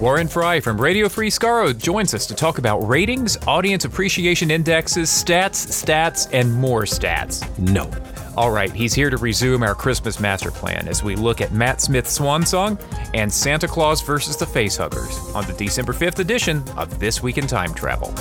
Warren Frey from Radio Free Skaro joins us to talk about ratings, audience appreciation indexes, stats, stats, and more stats. No. All right, he's here to resume our Christmas master plan as we look at Matt Smith's Swan Song and Santa Claus versus the Facehuggers on the December 5th edition of This Week in Time Travel.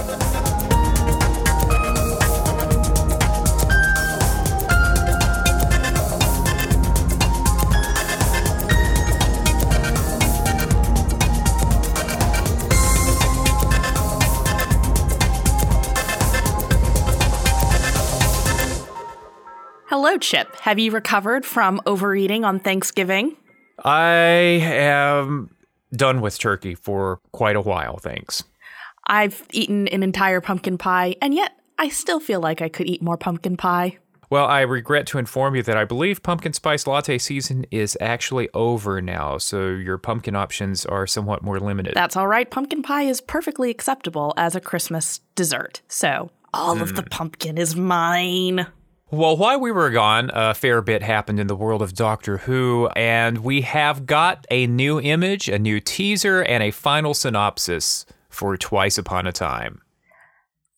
Have you recovered from overeating on Thanksgiving? I am done with turkey for quite a while, thanks. I've eaten an entire pumpkin pie, and yet I still feel like I could eat more pumpkin pie. Well, I regret to inform you that I believe pumpkin spice latte season is actually over now, so your pumpkin options are somewhat more limited. That's all right. Pumpkin pie is perfectly acceptable as a Christmas dessert. So all of the hmm. pumpkin is mine. Well, while we were gone, a fair bit happened in the world of Doctor Who, and we have got a new image, a new teaser, and a final synopsis for Twice Upon a Time.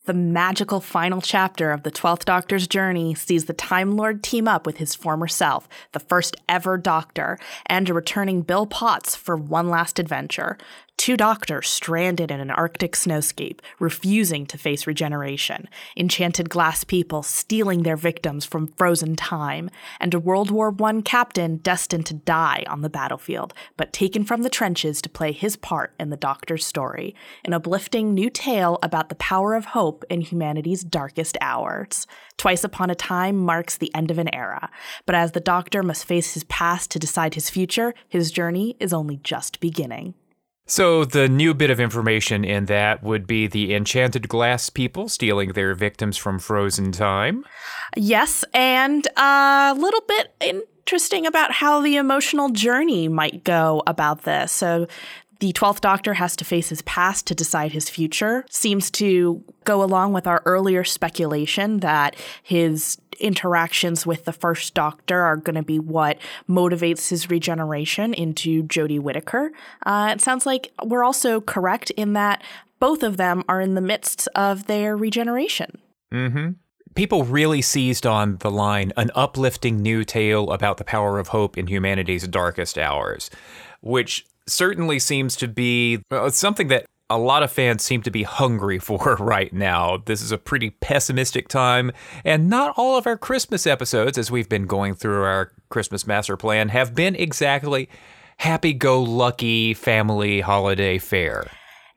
The magical final chapter of the 12th Doctor's journey sees the Time Lord team up with his former self, the first ever Doctor, and a returning Bill Potts for one last adventure. Two doctors stranded in an Arctic snowscape, refusing to face regeneration, enchanted glass people stealing their victims from frozen time, and a World War I captain destined to die on the battlefield, but taken from the trenches to play his part in the Doctor's story, an uplifting new tale about the power of hope in humanity's darkest hours. Twice Upon a Time marks the end of an era, but as the Doctor must face his past to decide his future, his journey is only just beginning. So, the new bit of information in that would be the enchanted glass people stealing their victims from frozen time. Yes, and a little bit interesting about how the emotional journey might go about this. So, the 12th Doctor has to face his past to decide his future. Seems to go along with our earlier speculation that his interactions with the First Doctor are going to be what motivates his regeneration into Jodie Whittaker. Uh, it sounds like we're also correct in that both of them are in the midst of their regeneration. Mm-hmm. People really seized on the line, an uplifting new tale about the power of hope in humanity's darkest hours, which certainly seems to be something that a lot of fans seem to be hungry for right now. This is a pretty pessimistic time, and not all of our Christmas episodes, as we've been going through our Christmas master plan, have been exactly happy go lucky family holiday fare.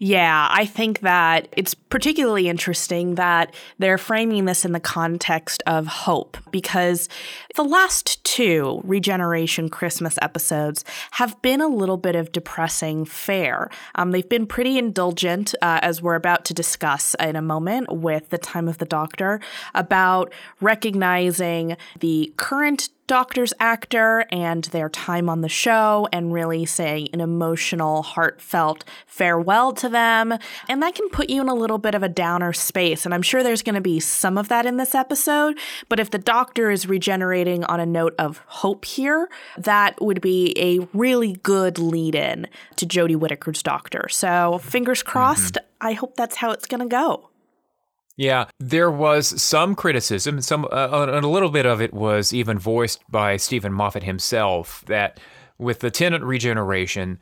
Yeah, I think that it's particularly interesting that they're framing this in the context of hope because the last two Regeneration Christmas episodes have been a little bit of depressing fare. Um, they've been pretty indulgent, uh, as we're about to discuss in a moment with The Time of the Doctor, about recognizing the current Doctor's actor and their time on the show and really saying an emotional, heartfelt farewell to them. And that can put you in a little bit of a downer space. And I'm sure there's going to be some of that in this episode. But if the Doctor is regenerating on a note of hope here, that would be a really good lead in to Jodie Whittaker's Doctor. So fingers crossed. Mm-hmm. I hope that's how it's going to go. Yeah, there was some criticism. Some uh, a little bit of it was even voiced by Steven Moffat himself that with the Tennant regeneration,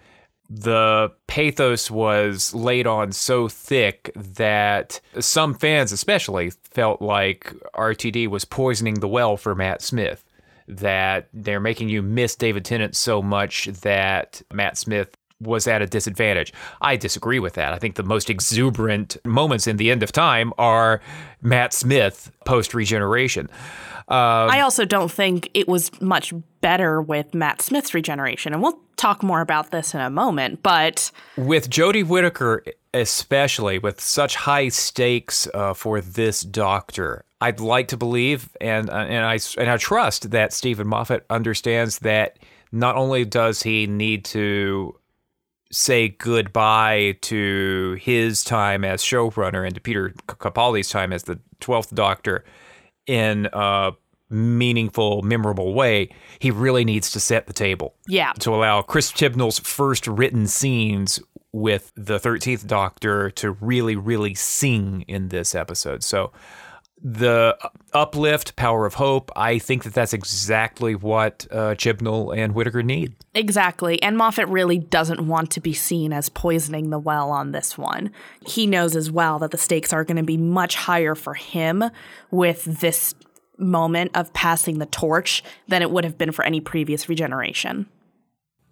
the pathos was laid on so thick that some fans, especially, felt like RTD was poisoning the well for Matt Smith. That they're making you miss David Tennant so much that Matt Smith was at a disadvantage. I disagree with that. I think the most exuberant moments in the end of time are Matt Smith post regeneration. Uh, I also don't think it was much better with Matt Smith's regeneration, and we'll talk more about this in a moment. But with Jodie Whittaker, especially with such high stakes uh, for this Doctor, I'd like to believe, and uh, and I and I trust that Steven Moffat understands that not only does he need to say goodbye to his time as showrunner and to Peter Capaldi's time as the 12th Doctor in a meaningful, memorable way, he really needs to set the table. Yeah. To allow Chris Chibnall's first written scenes with the 13th Doctor to really, really sing in this episode. So the uplift, power of hope, I think that that's exactly what uh, Chibnall and Whittaker need. Exactly. And Moffat really doesn't want to be seen as poisoning the well on this one. He knows as well that the stakes are going to be much higher for him with this moment of passing the torch than it would have been for any previous regeneration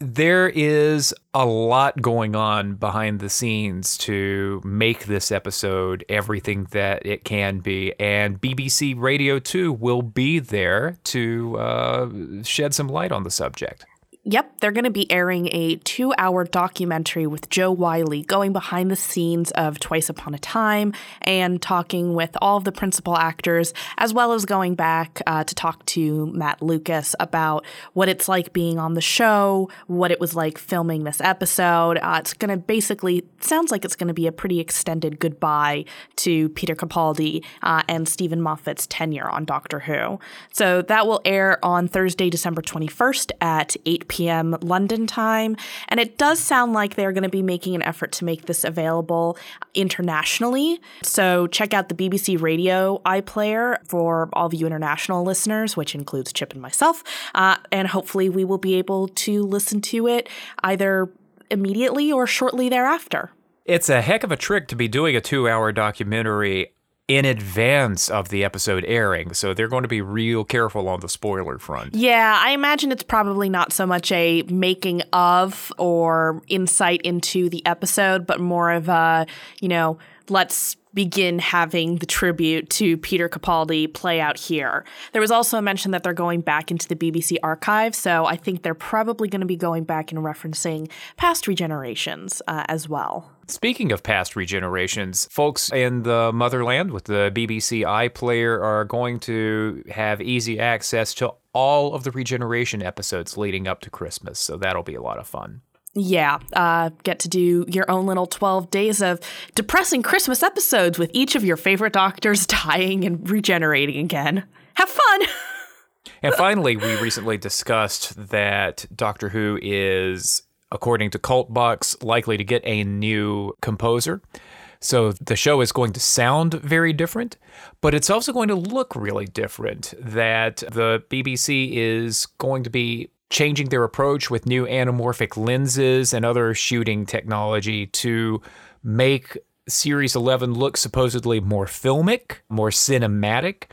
there is a lot going on behind the scenes to make this episode everything that it can be. And BBC Radio 2 will be there to uh, shed some light on the subject. Yep, they're going to be airing a two hour documentary with Jo Whiley going behind the scenes of Twice Upon a Time and talking with all of the principal actors, as well as going back uh, to talk to Matt Lucas about what it's like being on the show, what it was like filming this episode. Uh, it's going to basically, sounds like it's going to be a pretty extended goodbye to Peter Capaldi uh, and Steven Moffat's tenure on Doctor Who. So that will air on Thursday, December 21st at 8 p.m. London time. And it does sound like they're going to be making an effort to make this available internationally. So check out the BBC Radio iPlayer for all of you international listeners, which includes Chip and myself. Uh, and hopefully we will be able to listen to it either immediately or shortly thereafter. It's a heck of a trick to be doing a two hour documentary in advance of the episode airing. So they're going to be real careful on the spoiler front. Yeah, I imagine it's probably not so much a making of or insight into the episode, but more of a, you know, let's begin having the tribute to Peter Capaldi play out here. There was also a mention that they're going back into the BBC archive, so I think they're probably going to be going back and referencing past regenerations uh, as well. Speaking of past regenerations, folks in the motherland with the BBC iPlayer are going to have easy access to all of the regeneration episodes leading up to Christmas, so that'll be a lot of fun. Yeah, uh, get to do your own little 12 days of depressing Christmas episodes with each of your favorite doctors dying and regenerating again. Have fun! and finally, we recently discussed that Doctor Who is, according to Cultbox, likely to get a new composer. So the show is going to sound very different, but it's also going to look really different. That the BBC is going to be changing their approach with new anamorphic lenses and other shooting technology to make Series 11 look supposedly more filmic, more cinematic.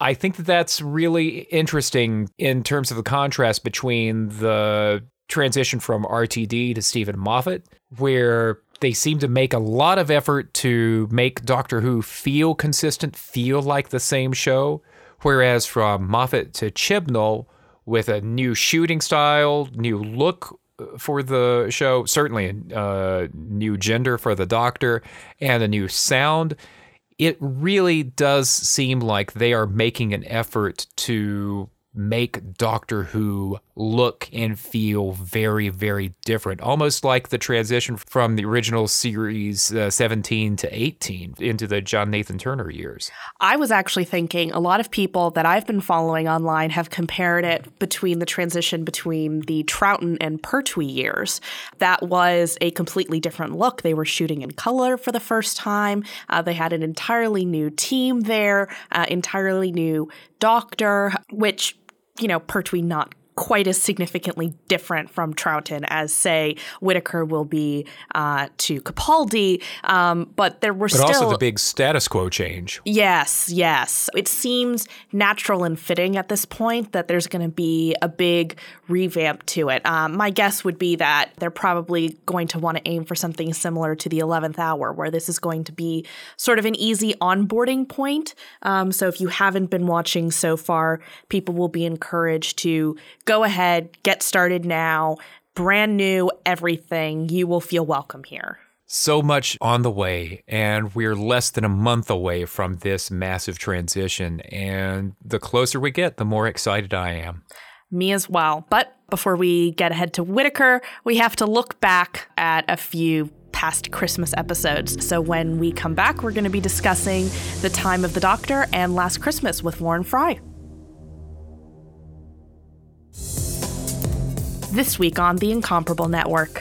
I think that that's really interesting in terms of the contrast between the transition from RTD to Steven Moffat, where they seem to make a lot of effort to make Doctor Who feel consistent, feel like the same show. Whereas from Moffat to Chibnall, with a new shooting style, new look uh, for the show, certainly a uh, new gender for the Doctor, and a new sound. It really does seem like they are making an effort to make Doctor Who look and feel very, very different, almost like the transition from the original series uh, 17 to 18 into the John Nathan Turner years. I was actually thinking a lot of people that I've been following online have compared it between the transition between the Troughton and Pertwee years. That was a completely different look. They were shooting in color for the first time. Uh, they had an entirely new team there, uh, entirely new doctor, which you know, Pertwee not quite as significantly different from Troughton as, say, Whittaker will be uh, to Capaldi. Um, but there were but still. also the big status quo change. Yes, yes. It seems natural and fitting at this point that there's going to be a big revamp to it. Um, my guess would be that they're probably going to want to aim for something similar to the 11th hour, where this is going to be sort of an easy onboarding point. Um, so if you haven't been watching so far, people will be encouraged to go ahead, get started now, brand new everything. You will feel welcome here. So much on the way, and we're less than a month away from this massive transition. And the closer we get, the more excited I am. Me as well. But before we get ahead to Whittaker, we have to look back at a few past Christmas episodes. So when we come back, we're going to be discussing The Time of the Doctor and Last Christmas with Warren Frey. This week on The Incomparable Network.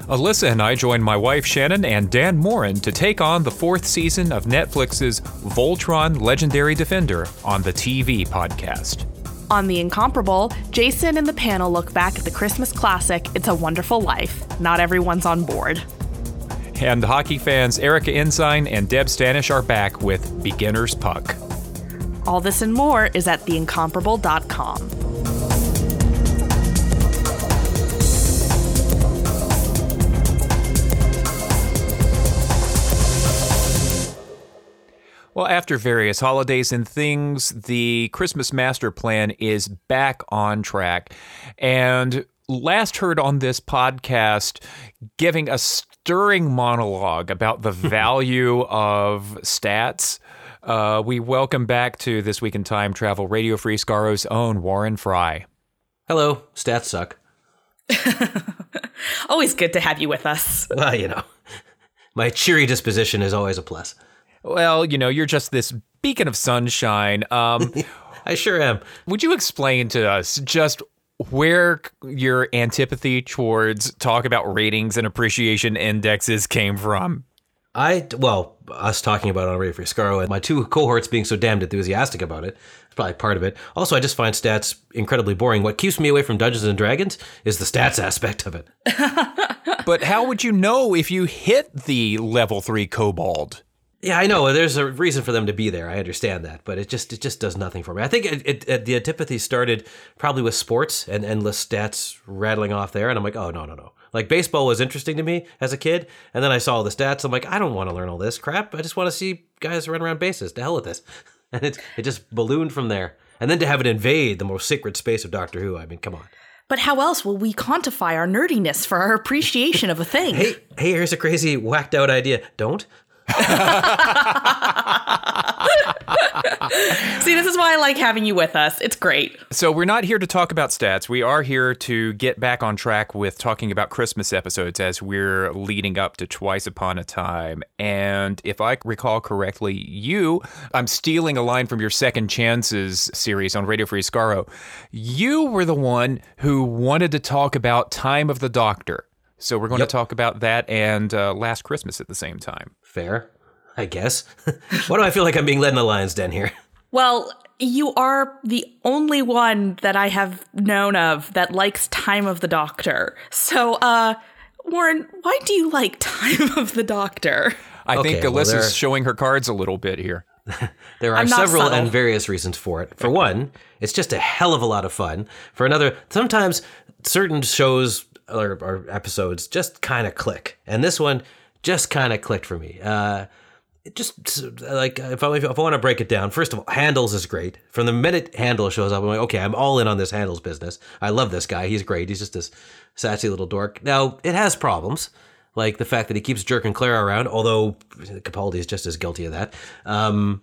Alyssa and I join my wife Shannon and Dan Moren to take on the fourth season of Netflix's Voltron Legendary Defender on the TV podcast. On The Incomparable, Jason and the panel look back at the Christmas classic, It's a Wonderful Life. Not everyone's on board. And the hockey fans Erica Ensign and Deb Stanish are back with Beginner's Puck. All this and more is at theincomparable.com. Well, after various holidays and things, the Christmas master plan is back on track. And last heard on this podcast giving a stirring monologue about the value of stats. Uh, we welcome back to This Week in Time Travel Radio Free Skaro's own Warren Frey. Hello, stats suck. Always good to have you with us. Well, you know, my cheery disposition is always a plus. Well, you know, you're just this beacon of sunshine. Um, I sure am. would you explain to us just where your antipathy towards talk about ratings and appreciation indexes came from? I well, us talking about it on Radio Free Skaro and my two cohorts being so damned enthusiastic about it. It's probably part of it. Also, I just find stats incredibly boring. What keeps me away from Dungeons and Dragons is the stats aspect of it. But how would you know if you hit the level three kobold? Yeah, I know. There's a reason for them to be there. I understand that, but it just it just does nothing for me. I think it, it, it, the antipathy started probably with sports and endless stats rattling off there, and I'm like, oh no no no. Like baseball was interesting to me as a kid, and then I saw all the stats. I'm like, I don't want to learn all this crap. I just want to see guys run around bases. To hell with this, and it it just ballooned from there. And then to have it invade the most sacred space of Doctor Who. I mean, come on. But how else will we quantify our nerdiness for our appreciation of a thing? Hey hey, here's a crazy whacked out idea. Don't. See, this is why I like having you with us. It's great. So we're not here to talk about stats. We are here to get back on track with talking about Christmas episodes as we're leading up to Twice Upon a Time. And if I recall correctly, you, I'm stealing a line from your Second Chances series on Radio Free Skaro. You were the one who wanted to talk about Time of the Doctor. So we're going Yep. to talk about that and uh, Last Christmas at the same time. Fair, I guess. Why do I feel like I'm being led in the lion's den here? Well, you are the only one that I have known of that likes Time of the Doctor. So, uh, Warren, why do you like Time of the Doctor? I think Okay, well, Alyssa's showing her cards a little bit here. There are several subtle. and various reasons for it. For one, it's just a hell of a lot of fun. For another, sometimes certain shows or, or episodes just kind of click, and this one just kind of clicked for me. Uh, just like if I, if I want to break it down, first of all, Handles is great. From the minute Handle shows up, I'm like, okay, I'm all in on this Handles business. I love this guy. He's great. He's just this sassy little dork. Now it has problems, like the fact that he keeps jerking Clara around. Although Capaldi is just as guilty of that. Um,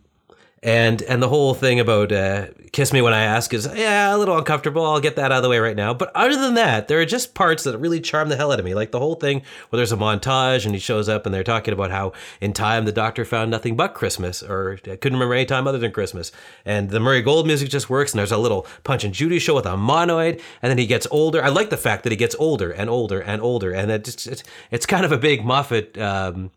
and and the whole thing about uh, kiss me when I ask is yeah a little uncomfortable. I'll get that out of the way right now. But other than that, there are just parts that really charm the hell out of me. Like the whole thing where there's a montage and he shows up and they're talking about how in time the doctor found nothing but Christmas or couldn't remember any time other than Christmas. And the Murray Gold music just works. And there's a little Punch and Judy show with a monoid. And then he gets older. I like the fact that he gets older and older and older. And that it's, it's kind of a big Moffat. Um,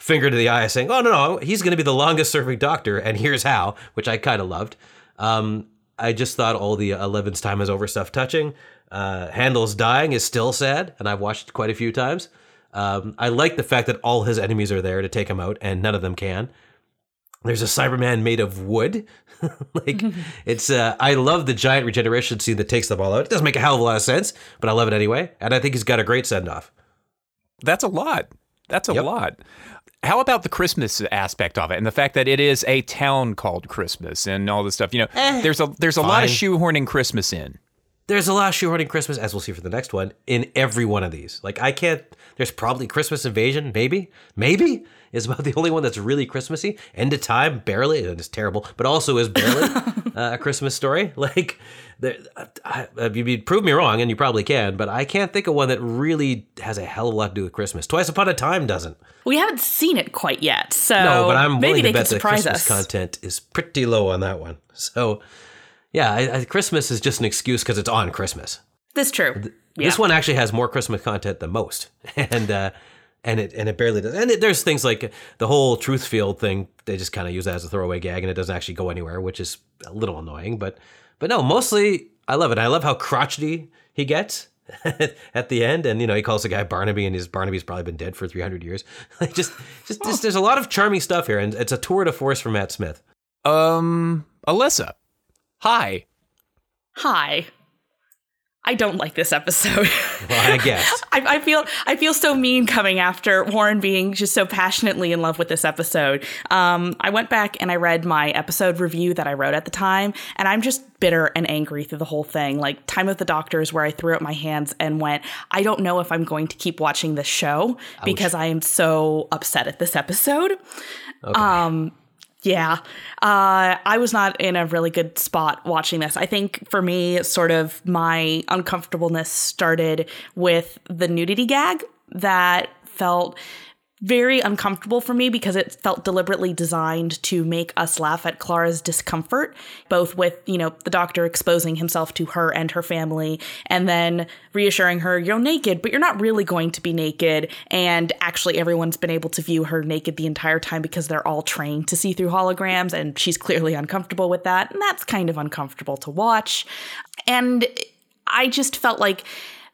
finger to the eye saying, "Oh no, no, he's going to be the longest serving doctor, and here's how," which I kind of loved. Um, I just thought all the Eleven's time is over stuff touching. Uh, Handles dying is still sad, and I've watched it quite a few times. Um, I like the fact that all his enemies are there to take him out, and none of them can. There's a Cyberman made of wood. like it's uh, I love the giant regeneration scene that takes them all out. It doesn't make a hell of a lot of sense, but I love it anyway, and I think he's got a great send off. That's a lot. That's a Yep. lot. How about the Christmas aspect of it and the fact that it is a town called Christmas and all this stuff? You know, eh. there's a there's a lot of shoehorning Christmas in. there's a lot of shoehorning Christmas, as we'll see for the next one, in every one of these. Like I can't. There's probably Christmas Invasion, maybe, maybe is about the only one that's really Christmassy. End of Time, barely, and it's terrible, but also is barely uh, a Christmas story. Like, there, I, I, you you'd prove me wrong, and you probably can, but I can't think of one that really has a hell of a lot to do with Christmas. Twice Upon a Time doesn't. We haven't seen it quite yet, so No, but I'm maybe willing to bet the Christmas us. content is pretty low on that one. So, yeah, I, I, Christmas is just an excuse because it's on Christmas. That's true. This one actually has more Christmas content than most, and uh, and it and it barely does. And it, there's things like the whole truth field thing. They just kind of use that as a throwaway gag, and it doesn't actually go anywhere, which is a little annoying. But but no, mostly I love it. I love how crotchety he gets at the end, and you know he calls the guy Barnaby, and his Barnaby's probably been dead for 300 years. Like just just, just there's a lot of charming stuff here, and it's a tour de force for Matt Smith. Um, Alyssa, hi. Hi. I don't like this episode. Well, I guess. I, I feel I feel so mean coming after Warren being just so passionately in love with this episode. Um, I went back and I read my episode review that I wrote at the time, and I'm just bitter and angry through the whole thing. Like Time of the Doctor is where I threw up my hands and went, I don't know if I'm going to keep watching this show because I am so upset at this episode. Um, yeah. Uh, I was not in a really good spot watching this. I think for me, sort of my uncomfortableness started with the nudity gag that felt very uncomfortable for me because it felt deliberately designed to make us laugh at Clara's discomfort, both with, you know, the doctor exposing himself to her and her family and then reassuring her, you're naked, but you're not really going to be naked. And actually, everyone's been able to view her naked the entire time because they're all trained to see through holograms, and she's clearly uncomfortable with that. And that's kind of uncomfortable to watch. And I just felt like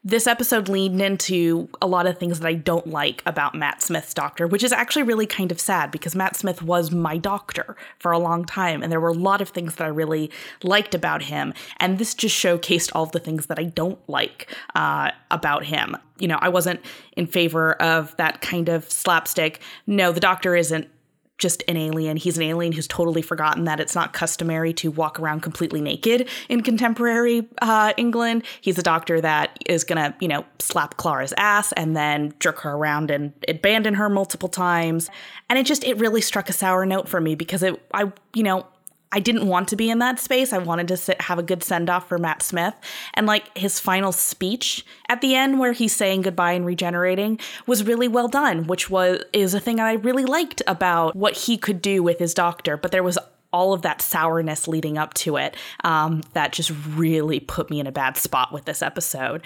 this episode leaned into a lot of things that I don't like about Matt Smith's doctor, which is actually really kind of sad because Matt Smith was my doctor for a long time. And there were a lot of things that I really liked about him. And this just showcased all of the things that I don't like uh, about him. You know, I wasn't in favor of that kind of slapstick. No, the doctor isn't just an alien. He's an alien who's totally forgotten that it's not customary to walk around completely naked in contemporary uh, England. He's a doctor that is gonna, you know, slap Clara's ass and then jerk her around and abandon her multiple times. And it just it really struck a sour note for me because it, I, you know, I didn't want to be in that space. I wanted to sit, have a good send off for Matt Smith. And like his final speech at the end where he's saying goodbye and regenerating was really well done, which was is a thing I really liked about what he could do with his doctor. But there was all of that sourness leading up to it um, that just really put me in a bad spot with this episode.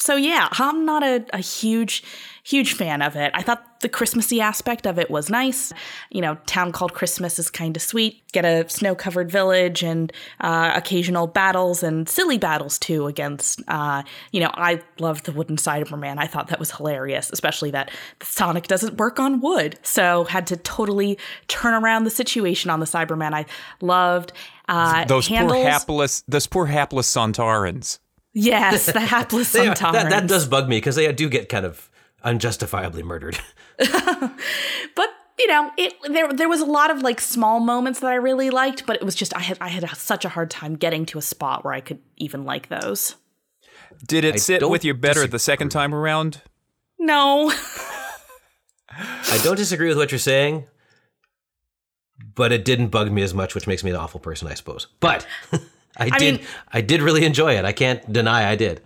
So yeah, I'm not a, a huge, huge fan of it. I thought the Christmassy aspect of it was nice. You know, town called Christmas is kind of sweet. Get a snow-covered village and uh, occasional battles and silly battles too against. Uh, you know, I love the wooden Cyberman. I thought that was hilarious, especially that Sonic doesn't work on wood, so had to totally turn around the situation on the Cyberman. I loved uh, Those handles. poor hapless, those poor hapless Sontarans. Yes, the hapless They are- that, that does bug me because they do get kind of unjustifiably murdered. but you know, it there there was a lot of like small moments that I really liked, but it was just I had I had such a hard time getting to a spot where I could even like those. Did it sit with you better the second time around? No. I don't disagree with what you're saying, but it didn't bug me as much, which makes me an awful person, I suppose. But I, did mean- I did really enjoy it. I can't deny I did.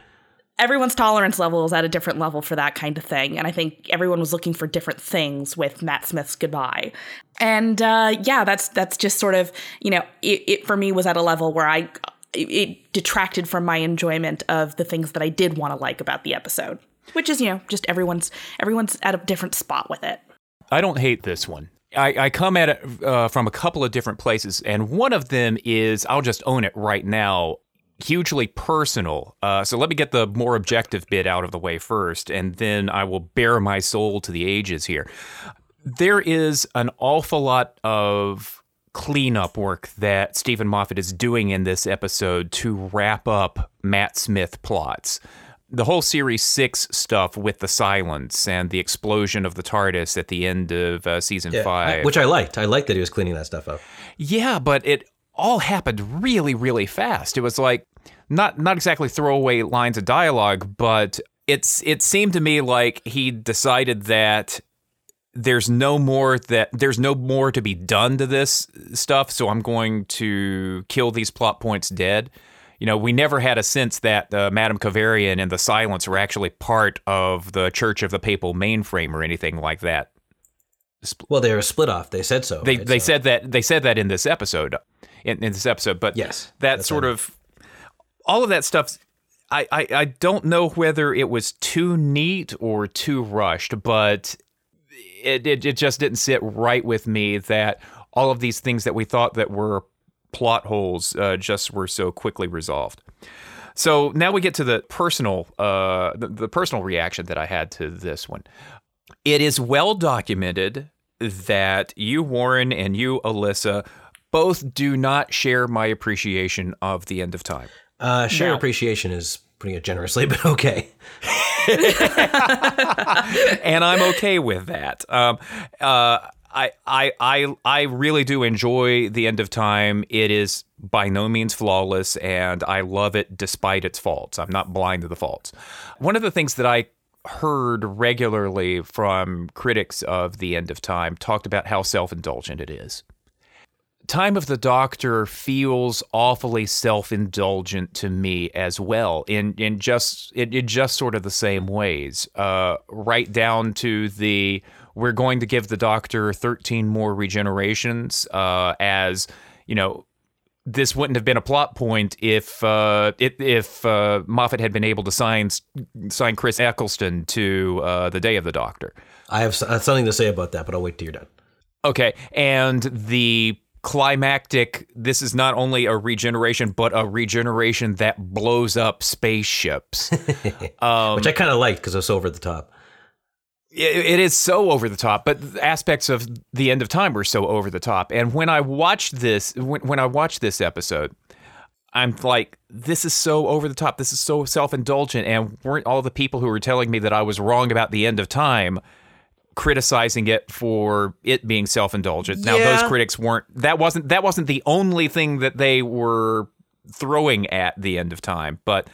Everyone's tolerance level is at a different level for that kind of thing, and I think everyone was looking for different things with Matt Smith's goodbye. And uh, yeah, that's that's just sort of you know it, it for me was at a level where I it, it detracted from my enjoyment of the things that I did want to like about the episode, which is you know just everyone's everyone's at a different spot with it. I don't hate this one. I, I come at it uh, from a couple of different places, and one of them is I'll just own it right now. Hugely personal. Uh, so let me get the more objective bit out of the way first, and then I will bare my soul to the ages here. There is an awful lot of cleanup work that Steven Moffat is doing in this episode to wrap up Matt Smith plots the whole series six stuff with the silence and the explosion of the TARDIS at the end of uh, season I- five. which I liked. I liked that he was cleaning that stuff up. yeah, but it all happened really, really fast. It was like not not exactly throwaway lines of dialogue, but it's it seemed to me like he decided that there's no more that there's no more to be done to this stuff, so I'm going to kill these plot points dead. You know, we never had a sense that uh, Madame Kovarian and the Silence were actually part of the Church of the Papal Mainframe or anything like that. Well, they were split off. They said so. They right? they So- said that they said that in this episode, in, in this episode. But Yes, that sort right. of all of that stuff I, I, I don't know whether it was too neat or too rushed, but it, it, it just didn't sit right with me that all of these things that we thought that were plot holes uh, just were so quickly resolved. So now we get to the personal, uh, the, the personal reaction that I had to this one. It is well documented that you, Warren, and you, Alyssa, both do not share my appreciation of the end of time. Uh, share no. appreciation is putting it generously, but okay. and I'm okay with that. Um, uh, I, I, I, I really do enjoy the end of time. It is by no means flawless, and I love it despite its faults. I'm not blind to the faults. One of the things that I heard regularly from critics of the end of time talked about how self-indulgent it is. Time of the Doctor feels awfully self-indulgent to me as well, in in just in, in just sort of the same ways, uh, right down to the we're going to give the Doctor thirteen more regenerations uh, as you know this wouldn't have been a plot point if uh, if, if uh, Moffat had been able to sign sign Chris Eccleston to uh, the Day of the Doctor. I have something to say about that, but I'll wait till you're done. Okay, and the climactic this is not only a regeneration but a regeneration that blows up spaceships um, which i kind of liked because it was over the top it is so over the top but aspects of the end of time were so over the top and when i watched this when, when i watched this episode i'm like this is so over the top this is so self-indulgent and weren't all the people who were telling me that i was wrong about the end of time criticizing it for it being self-indulgent. Yeah. Now those critics weren't that wasn't that wasn't the only thing that they were throwing at the end of time, but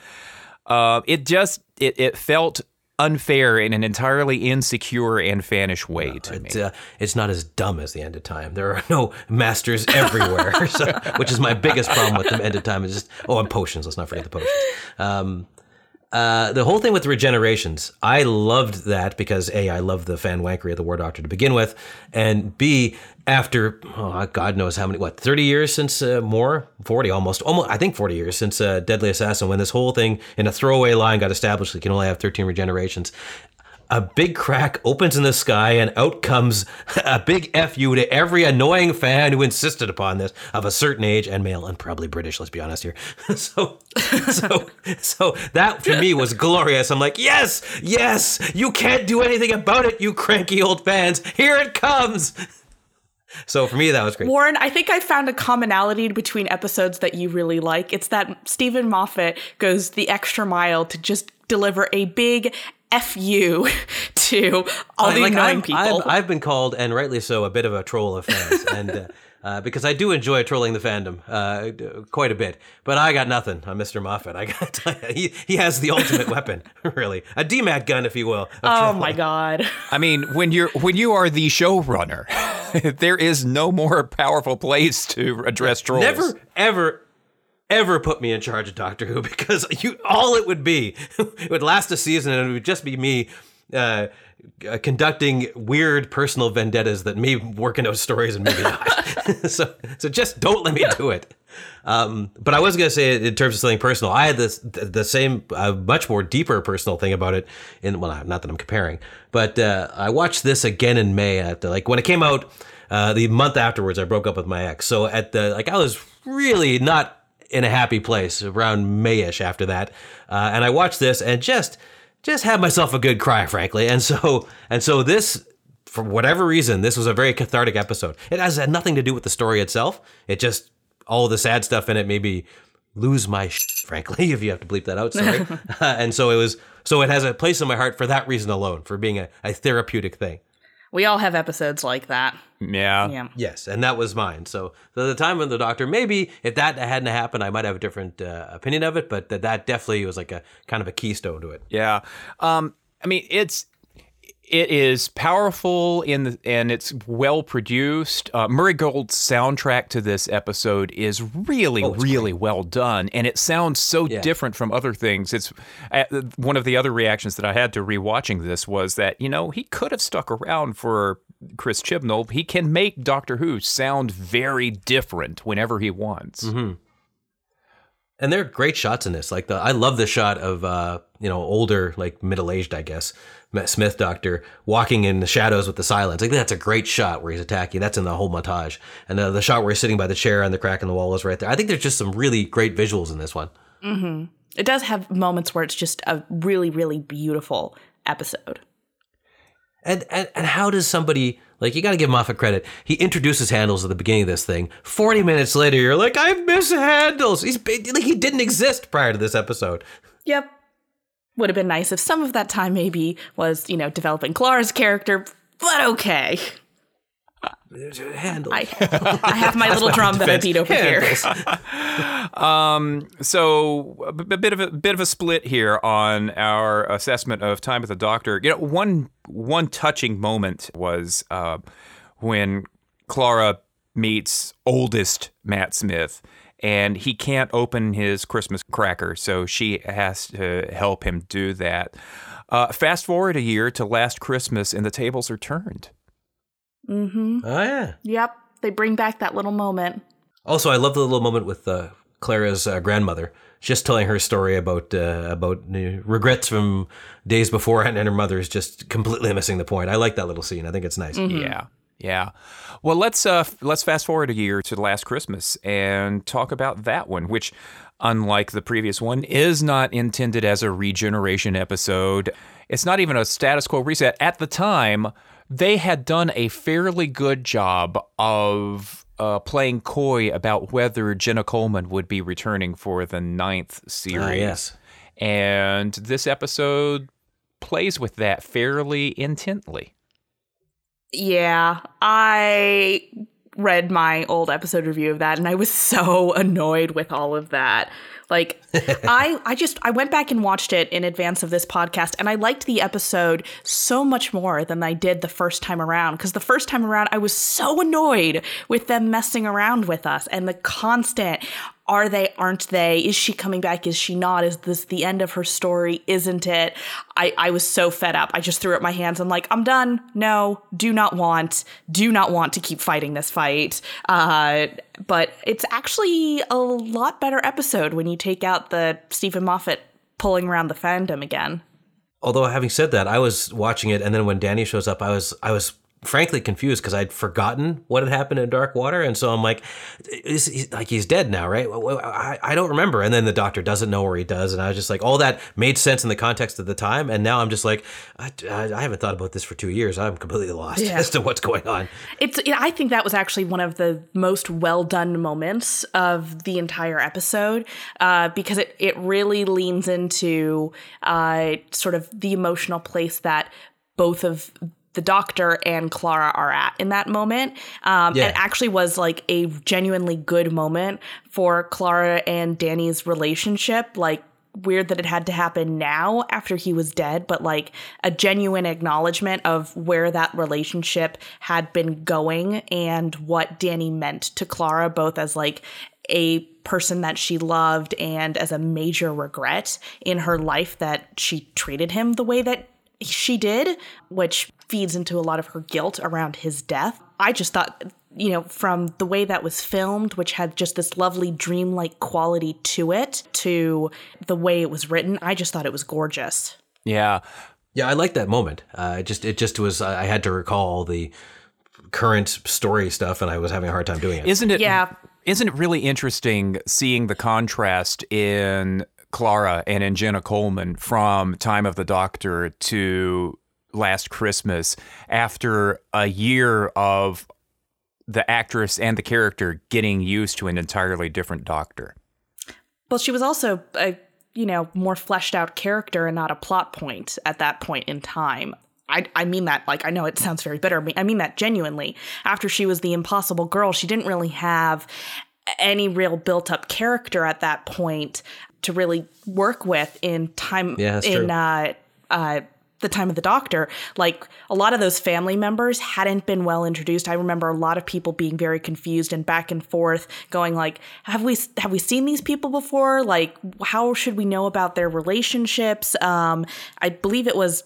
uh, it just it, it felt unfair in an entirely insecure and fanish way to it's, me. Uh, it's not as dumb as the end of time. There are no masters everywhere, so, which is my biggest problem with the end of time. Is just oh, and potions. Let's not forget the potions. Um, uh, the whole thing with regenerations, I loved that because A, I love the fan wankery of the War Doctor to begin with, and B, after oh, God knows how many, what, 30 years since uh, more, 40 almost, almost, I think 40 years since uh, Deadly Assassin, when this whole thing in a throwaway line got established, that you can only have 13 regenerations. A big crack opens in the sky and out comes a big fu to every annoying fan who insisted upon this of a certain age and male and probably british let's be honest here. So so so that for me was glorious i'm like yes yes you can't do anything about it you cranky old fans here it comes so for me, that was great. Warren, I think I found a commonality between episodes that you really like. It's that Steven Moffat goes the extra mile to just deliver a big F you to all the like, annoying I've, people. I've, I've, been called, and rightly so, a bit of a troll of fans. and uh, uh, because I do enjoy trolling the fandom uh, quite a bit. But I got nothing on Mr. Moffat. I got to tell you, he, he has the ultimate weapon, really. A DMAT gun, if you will. Oh my God. I mean, when you're when you are the showrunner, there is no more powerful place to address trolls. Never, ever, ever put me in charge of Doctor Who because you all it would be it would last a season and it would just be me uh, uh, conducting weird personal vendettas that may work in those stories and maybe not. so so just don't let me do it. Um, but I was gonna say in terms of something personal, I had this the same uh, much more deeper personal thing about it. In well, not that I'm comparing, but uh, I watched this again in May at the, like when it came out. Uh, the month afterwards, I broke up with my ex. So at the like, I was really not in a happy place around Mayish after that, uh, and I watched this and just just had myself a good cry, frankly. And so and so this, for whatever reason, this was a very cathartic episode. It has had nothing to do with the story itself. It just all the sad stuff in it made me lose my sh- frankly, if you have to bleep that out. Sorry. uh, and so it was. So it has a place in my heart for that reason alone, for being a, a therapeutic thing. We all have episodes like that. Yeah. Yeah. Yes, and that was mine. So, so the time of the doctor, maybe if that hadn't happened, I might have a different uh, opinion of it. But that, that definitely was like a kind of a keystone to it. Yeah. Um. I mean, it's it is powerful in the, and it's well produced. Uh, Murray Gold's soundtrack to this episode is really, oh, really great. well done, and it sounds so yeah. different from other things. It's uh, one of the other reactions that I had to rewatching this was that you know he could have stuck around for Chris Chibnall. He can make Doctor Who sound very different whenever he wants. Mm-hmm. And there are great shots in this. Like the, I love the shot of, uh, you know, older, like middle aged, I guess, Smith doctor walking in the shadows with the silence. Like that's a great shot where he's attacking. That's in the whole montage. And uh, the shot where he's sitting by the chair and the crack in the wall is right there. I think there's just some really great visuals in this one. It does have moments where it's just a really, really beautiful episode. And, and and how does somebody like you got to give Moffat credit? He introduces handles at the beginning of this thing. Forty minutes later, you're like, I miss handles. He's like he didn't exist prior to this episode. Yep. Would have been nice if some of that time maybe was, you know, developing Clara's character, but okay. Handles. I, I have my little drum that I beat over here. Handles. So a b- bit of a bit of a split here on our assessment of Time with the Doctor. You know, one one touching moment was uh, when Clara meets oldest Matt Smith, and he can't open his Christmas cracker, so she has to help him do that. Uh, fast forward a year to last Christmas, and the tables are turned. Oh yeah. Yep. They bring back that little moment. Also, I love the little moment with uh, Clara's uh, grandmother, just telling her story about uh, about uh, regrets from days before, and her mother is just completely missing the point. I like that little scene. I think it's nice. Yeah. Yeah. Well, let's uh let's fast forward a year to last Christmas and talk about that one, which unlike the previous one is not intended as a regeneration episode. It's not even a status quo reset. At the time, they had done a fairly good job of uh, playing coy about whether Jenna Coleman would be returning for the ninth series. Ah, yes. And this episode plays with that fairly intently. Yeah, I read my old episode review of that and I was so annoyed with all of that. Like I I just I went back and watched it in advance of this podcast and I liked the episode so much more than I did the first time around cuz the first time around I was so annoyed with them messing around with us and the constant are they aren't they? Is she coming back? Is she not? Is this the end of her story? Isn't it? I i was so fed up. I just threw up my hands. I'm like i'm done. No do not want do not want to keep fighting this fight. Uh but it's actually a lot better episode when you take out the steven moffat pulling around the fandom again. Although having said that, I was watching it, and then when Danny shows up, I was I was frankly confused because I'd forgotten what had happened in Dark Water, and so I'm like, is he, like he's dead now, right? I, I don't remember. And then the doctor doesn't know where he does, and I was just like, all that made sense in the context of the time, and now I'm just like, I, I, I haven't thought about this for two years. I'm completely lost Yeah. as to what's going on. It's. I think that was actually one of the most well done moments of the entire episode uh, because it it really leans into uh, sort of the emotional place that both of the doctor and Clara are at in that moment. Um, Yeah. It actually was like a genuinely good moment for Clara and Danny's relationship. Like weird that it had to happen now after he was dead, but like a genuine acknowledgement of where that relationship had been going and what Danny meant to Clara, both as like a person that she loved and as a major regret in her life that she treated him the way that she did, which feeds into a lot of her guilt around his death. I just thought, you know, from the way that was filmed, which had just this lovely dreamlike quality to it, to the way it was written, I just thought it was gorgeous. Yeah. Yeah, I like that moment. Uh, it just it just was. I had to recall the current story stuff, and I was having a hard time doing it. Isn't it? Yeah. Isn't it really interesting seeing the contrast in Clara and in Jenna Coleman from Time of the Doctor to Last Christmas after a year of the actress and the character getting used to an entirely different doctor? Well, she was also a, you know, more fleshed out character and not a plot point at that point in time. I, I mean that like I know it sounds very bitter. I mean that genuinely. After she was the impossible girl, she didn't really have any real built up character at that point to really work with in time Yeah, in uh uh the time of the doctor like a lot of those family members hadn't been well introduced. I remember a lot of people being very confused and back and forth going like have we have we seen these people before? Like how should we know about their relationships? Um i believe it was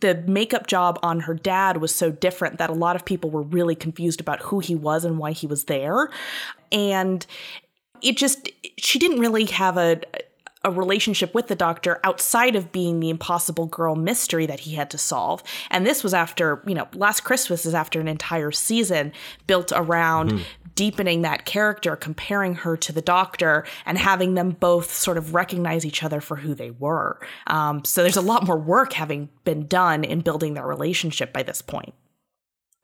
the makeup job on her dad was so different that a lot of people were really confused about who he was and why he was there. And it just she didn't really have a a relationship with the doctor outside of being the impossible girl mystery that he had to solve. And this was after, you know, Last Christmas is after an entire season built around mm-hmm. deepening that character, comparing her to the doctor, and having them both sort of recognize each other for who they were. Um, so there's a lot more work having been done in building their relationship by this point.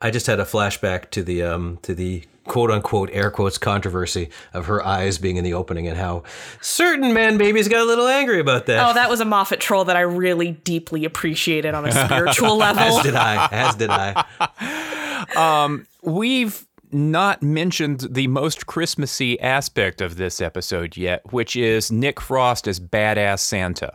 I just had a flashback to the um, to the quote unquote air quotes controversy of her eyes being in the opening and how certain man babies got a little angry about that. Oh, that was a Moffat troll that I really deeply appreciated on a spiritual level. As did I. As did I. um, we've not mentioned the most Christmassy aspect of this episode yet, which is Nick Frost as badass Santa.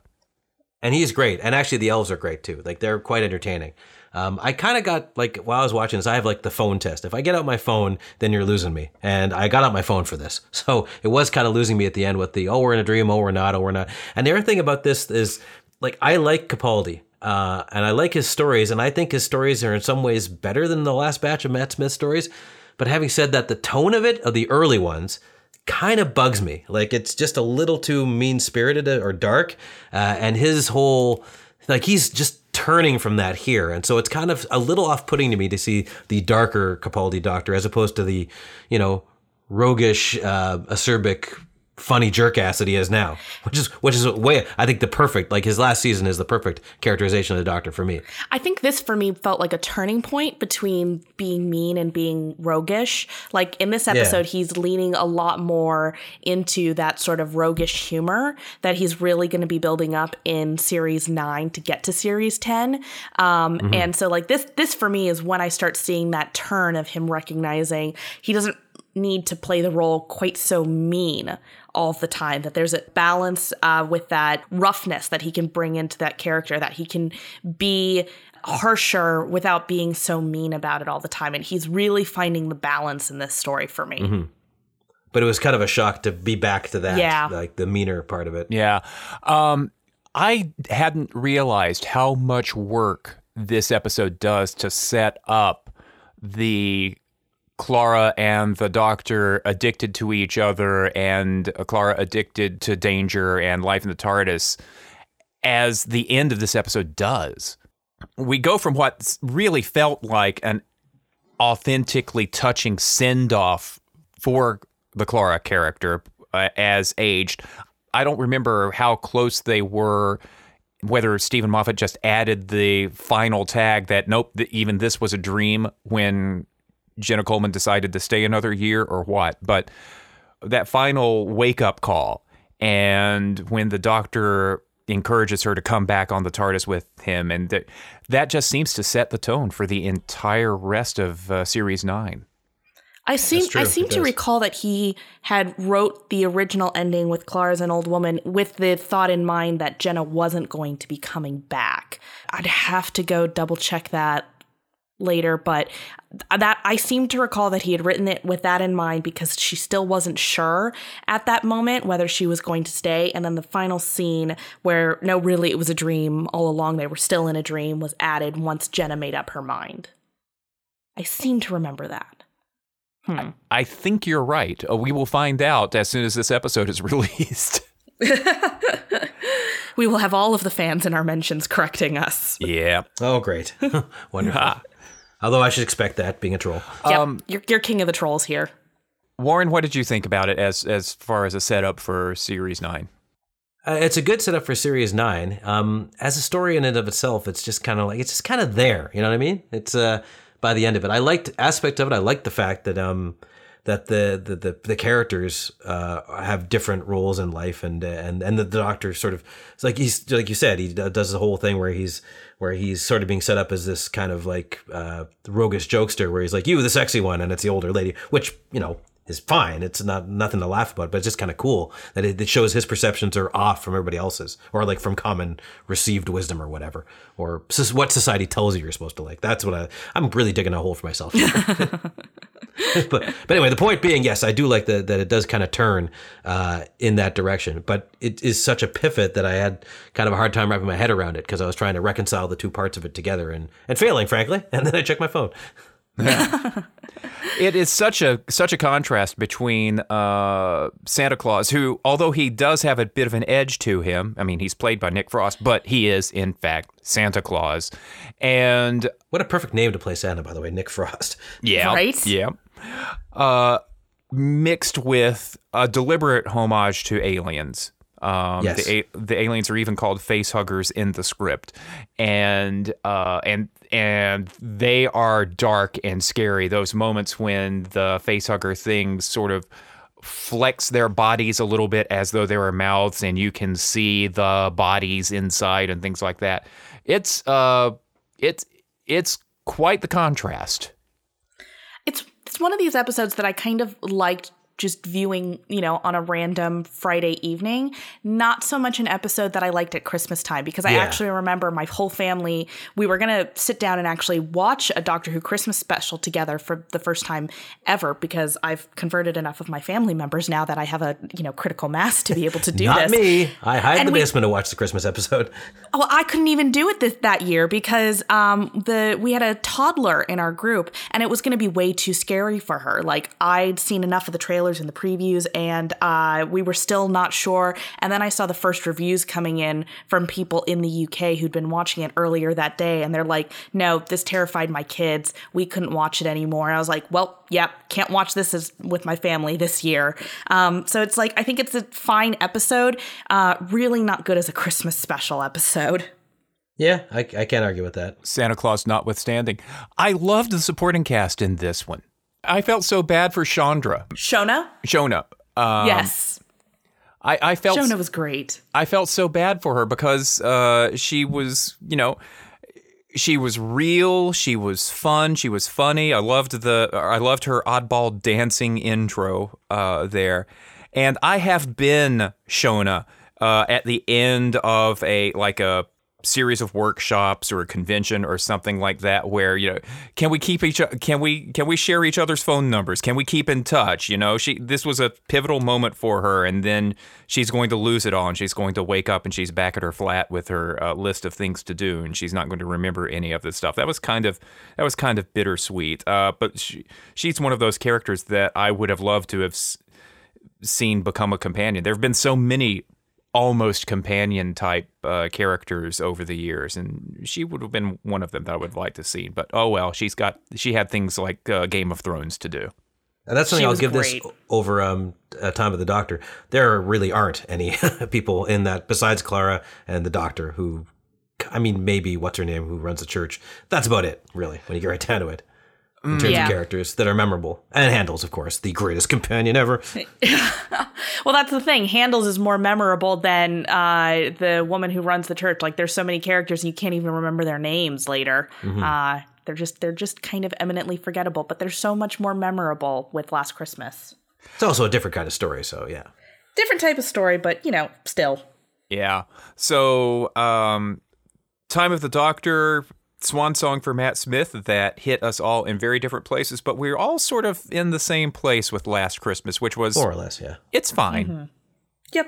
And he's great. And actually, the elves are great too. Like, they're quite entertaining. Um, I kind of got like while I was watching this, I have like the phone test. If I get out my phone, then you're losing me. And I got out my phone for this, so it was kind of losing me at the end with the oh we're in a dream, oh we're not, oh we're not. And the other thing about this is like I like Capaldi. Uh, and I like his stories, and I think his stories are in some ways better than the last batch of Matt Smith stories. But having said that, the tone of it, of the early ones, kind of bugs me. Like it's just a little too mean spirited or dark. Uh, and his whole, like he's just turning from that here. And so it's kind of a little off putting to me to see the darker Capaldi Doctor as opposed to the, you know, roguish, uh, acerbic funny jerk ass that he is now, which is which is way I think the perfect like his last season is the perfect characterization of the Doctor for me. I think this for me felt like a turning point between being mean and being roguish. Like in this episode, yeah. he's leaning a lot more into that sort of roguish humor that he's really going to be building up in series nine to get to series ten. Um, mm-hmm. And so like this this for me is when I start seeing that turn of him recognizing he doesn't need to play the role quite so mean all the time that there's a balance uh, with that roughness that he can bring into that character that he can be harsher without being so mean about it all the time. And he's really finding the balance in this story for me. Mm-hmm. but it was kind of a shock to be back to that yeah. like the meaner part of it. Yeah. Um, i hadn't realized how much work this episode does to set up the Clara and the doctor addicted to each other and Clara addicted to danger and life in the TARDIS as the end of this episode does. We go from what really felt like an authentically touching send off for the Clara character uh, as aged. I don't remember how close they were whether Steven Moffat just added the final tag that nope, even this was a dream when Jenna Coleman decided to stay another year or what. But that final wake up call, and when the doctor encourages her to come back on the TARDIS with him, and that that just seems to set the tone for the entire rest of uh, series nine. I seem I seem to recall that he had wrote the original ending with Clara as an old woman with the thought in mind that Jenna wasn't going to be coming back. I'd have to go double check that later, but that I seem to recall that he had written it with that in mind because she still wasn't sure at that moment whether she was going to stay. And then the final scene where no, really, it was a dream all along. They were still in a dream was added once Jenna made up her mind. I seem to remember that. Hmm. I think you're right. Uh, we will find out as soon as this episode is released. we will have all of the fans in our mentions correcting us. Yeah. Oh, great. Wonderful. Although I should expect that being a troll. Yep, um, you're, you're king of the trolls here. Warren, what did you think about it as as far as a setup for Series Nine? Uh, it's a good setup for Series Nine. Um, as a story in and of itself, it's just kind of like it's just kind of there. You know what I mean? It's uh, by the end of it, I liked aspect of it. I liked the fact that um, that the the the, the characters uh, have different roles in life, and and and the doctor sort of it's like he's like you said, he does the whole thing where he's where he's sort of being set up as this kind of like uh, roguish jokester, where he's like you, the sexy one, and it's the older lady, which you know is fine. It's not nothing to laugh about, but it's just kind of cool that it, it, shows his perceptions are off from everybody else's, or like from common received wisdom or whatever, or what society tells you you're supposed to like. That's what I, I'm really digging a hole for myself. but but anyway, the point being, yes, I do like the, that it does kind of turn uh, in that direction, but it is such a pivot that I had kind of a hard time wrapping my head around it because I was trying to reconcile the two parts of it together and and failing, frankly. And then I checked my phone. It is such a such a contrast between uh, Santa Claus, who, although he does have a bit of an edge to him, I mean, he's played by Nick Frost, but he is in fact Santa Claus, and What a perfect name to play Santa, by the way, Nick Frost. yeah, Right? yeah, uh, mixed with a deliberate homage to aliens. Um, Yes. the, a- the aliens are even called face huggers in the script, and uh, and and they are dark and scary. Those moments when the face hugger things sort of flex their bodies a little bit as though they were mouths, and you can see the bodies inside and things like that. It's uh, it's it's quite the contrast. It's it's one of these episodes that I kind of liked just viewing, you know, on a random Friday evening. Not so much an episode that I liked at Christmas time because I Yeah. actually remember my whole family, we were going to sit down and actually watch a Doctor Who Christmas special together for the first time ever because I've converted enough of my family members now that I have a, you know, critical mass to be able to do this. Not this. me. I hide in the we- basement to watch the Christmas episode. Well, I couldn't even do it this, that year because um, the we had a toddler in our group, and it was going to be way too scary for her. Like I'd seen enough of the trailers and the previews, and uh, we were still not sure. And then I saw the first reviews coming in from people in the UK who'd been watching it earlier that day, and they're like, "No, this terrified my kids. We couldn't watch it anymore." I was like, "Well, yep, can't watch this as, with my family this year." Um, so it's like I think it's a fine episode, uh, really not good as a Christmas special episode. Yeah, I, I can't argue with that. Santa Claus notwithstanding. I loved the supporting cast in this one. I felt so bad for Chandra, Shona? Shona. Um, yes. I, I felt Shona was great. I felt so bad for her because uh, she was, you know, she was real. She was fun. She was funny. I loved the. I loved her oddball dancing intro uh, there, and I have been Shona uh, at the end of a like a series of workshops or a convention or something like that where you know can we keep each can we can we share each other's phone numbers? Can we keep in touch? You know she this was a pivotal moment for her and then she's going to lose it all and she's going to wake up and she's back at her flat with her uh, list of things to do and she's not going to remember any of this stuff. That was kind of that was kind of bittersweet uh, but she, she's one of those characters that I would have loved to have seen become a companion. There have been so many almost companion type uh, characters over the years, and she would have been one of them that I would like to see. But oh well, she's got she had things like uh, Game of Thrones to do. And that's something She I'll give great. this over um, uh, Time of the Doctor. There really aren't any people in that besides Clara and the Doctor who, I mean, maybe what's her name who runs the church. That's about it, really, when you get right down to it. In terms Yeah. of characters that are memorable. And Handles, of course, the greatest companion ever. Well, that's the thing. Handles is more memorable than uh, the woman who runs the church. Like, there's so many characters you can't even remember their names later. Uh, they're just they're just kind of eminently forgettable. But they're so much more memorable with Last Christmas. It's also a different kind of story, so yeah. Different type of story, but you know, still. Yeah. So, um, Time of the Doctor, swan song for Matt Smith that hit us all in very different places, but we're all sort of in the same place with Last Christmas, which was More or less, yeah. it's fine. Yep.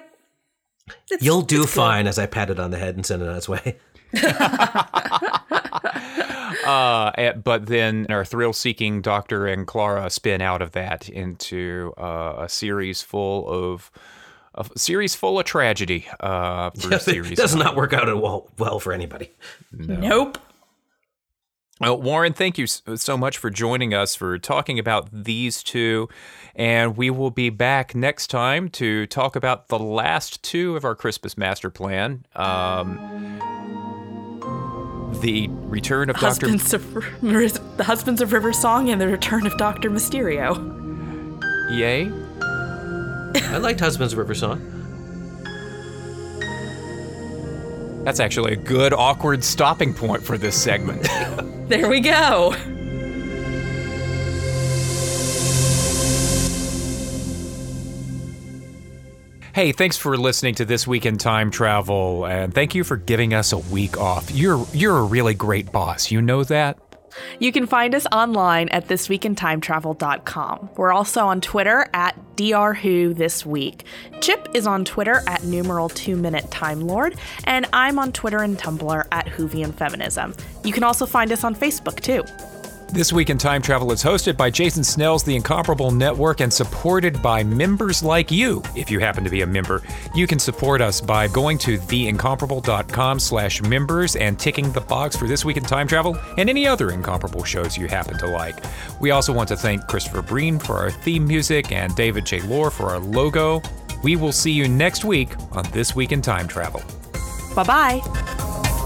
It's- You'll do it's good. fine as I pat it on the head and send it on its way. Uh, eh, but then our thrill-seeking Doctor and Clara spin out of that into uh, a series full of a series full of tragedy. Uh, for series it does not work out at well, well for anybody. Nope. Well, Warren, thank you so much for joining us for talking about these two. And we will be back next time to talk about the last two of our Christmas master plan. Um, the return of Dr. Husbands of the Husbands of River Song and the Return of Doctor Mysterio. Yay. I liked Husbands of River Song. That's actually a good, awkward stopping point for this segment. There we go. hey, thanks for listening to This Week in Time Travel, and thank you for giving us a week off. You're, you're a really great boss. You know that? You can find us online at thisweekintimetravel.com. We're also on Twitter at drwho this week. Chip is on Twitter at numeral 2 minute time lord, and I'm on Twitter and Tumblr at Whovian Feminism. You can also find us on Facebook too. This Week in Time Travel is hosted by Jason Snell's The Incomparable Network and supported by members like you. If you happen to be a member, you can support us by going to theincomparable.com slash members and ticking the box for This Week in Time Travel and any other Incomparable shows you happen to like. We also want to thank Christopher Breen for our theme music and David J. Lohr for our logo. We will see you next week on This Week in Time Travel. Bye bye.